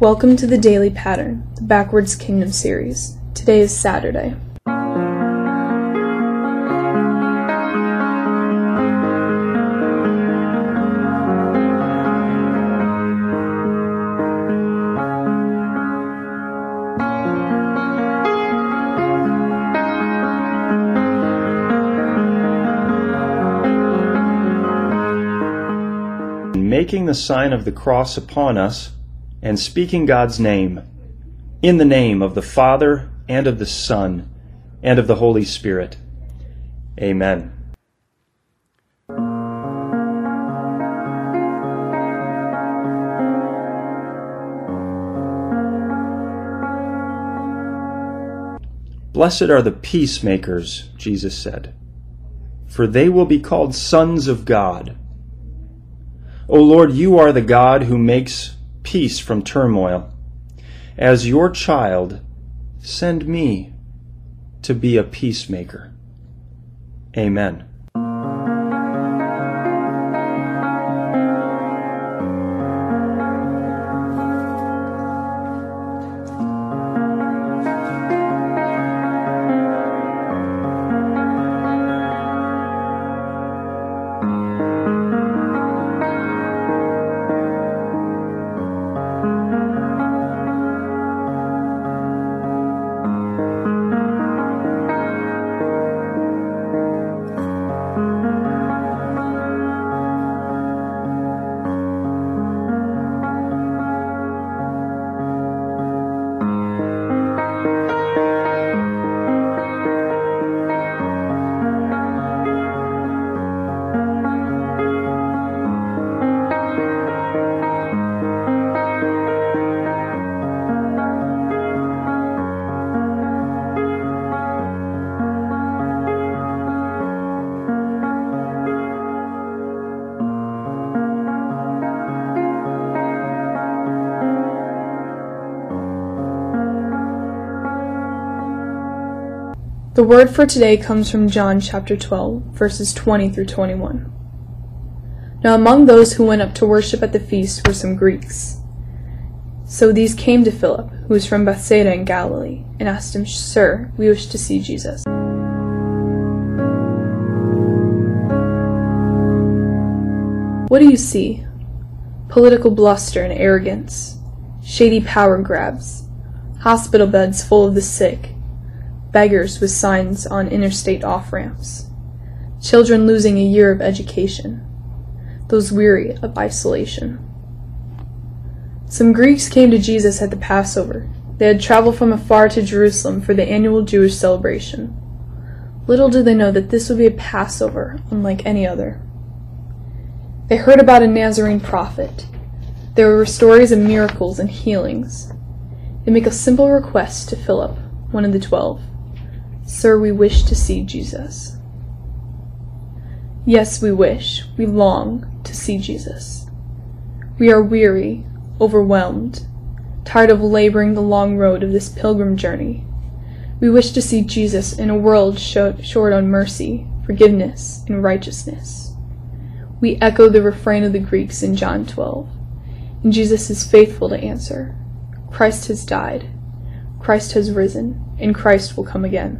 Welcome to the Daily Pattern, the Backwards Kingdom series. Today is Saturday. Making the sign of the cross upon us and speaking God's name, in the name of the Father, and of the Son, and of the Holy Spirit. Amen. Blessed are the peacemakers, Jesus said, for they will be called sons of God. O Lord, you are the God who makes peace from turmoil. As your child, send me to be a peacemaker. Amen. The word for today comes from John chapter 12, verses 20 through 21. Now among those who went up to worship at the feast were some Greeks. So these came to Philip, who was from Bethsaida in Galilee, and asked him, Sir, we wish to see Jesus. What do you see? Political bluster and arrogance, shady power grabs, hospital beds full of the sick, beggars with signs on interstate off ramps, children losing a year of education, those weary of isolation. Some Greeks came to Jesus at the Passover. They had traveled from afar to Jerusalem for the annual Jewish celebration. Little did they know that this would be a Passover unlike any other. They heard about a Nazarene prophet. There were stories of miracles and healings. They make a simple request to Philip, one of the twelve. Sir, we wish to see Jesus. Yes, we wish, we long to see Jesus. We are weary, overwhelmed, tired of laboring the long road of this pilgrim journey. We wish to see Jesus in a world short on mercy, forgiveness, and righteousness. We echo the refrain of the Greeks in John 12 And Jesus is faithful to answer. Christ has died. Christ has risen, and Christ will come again.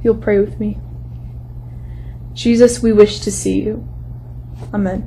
You'll pray with me. Jesus, we wish to see you. Amen.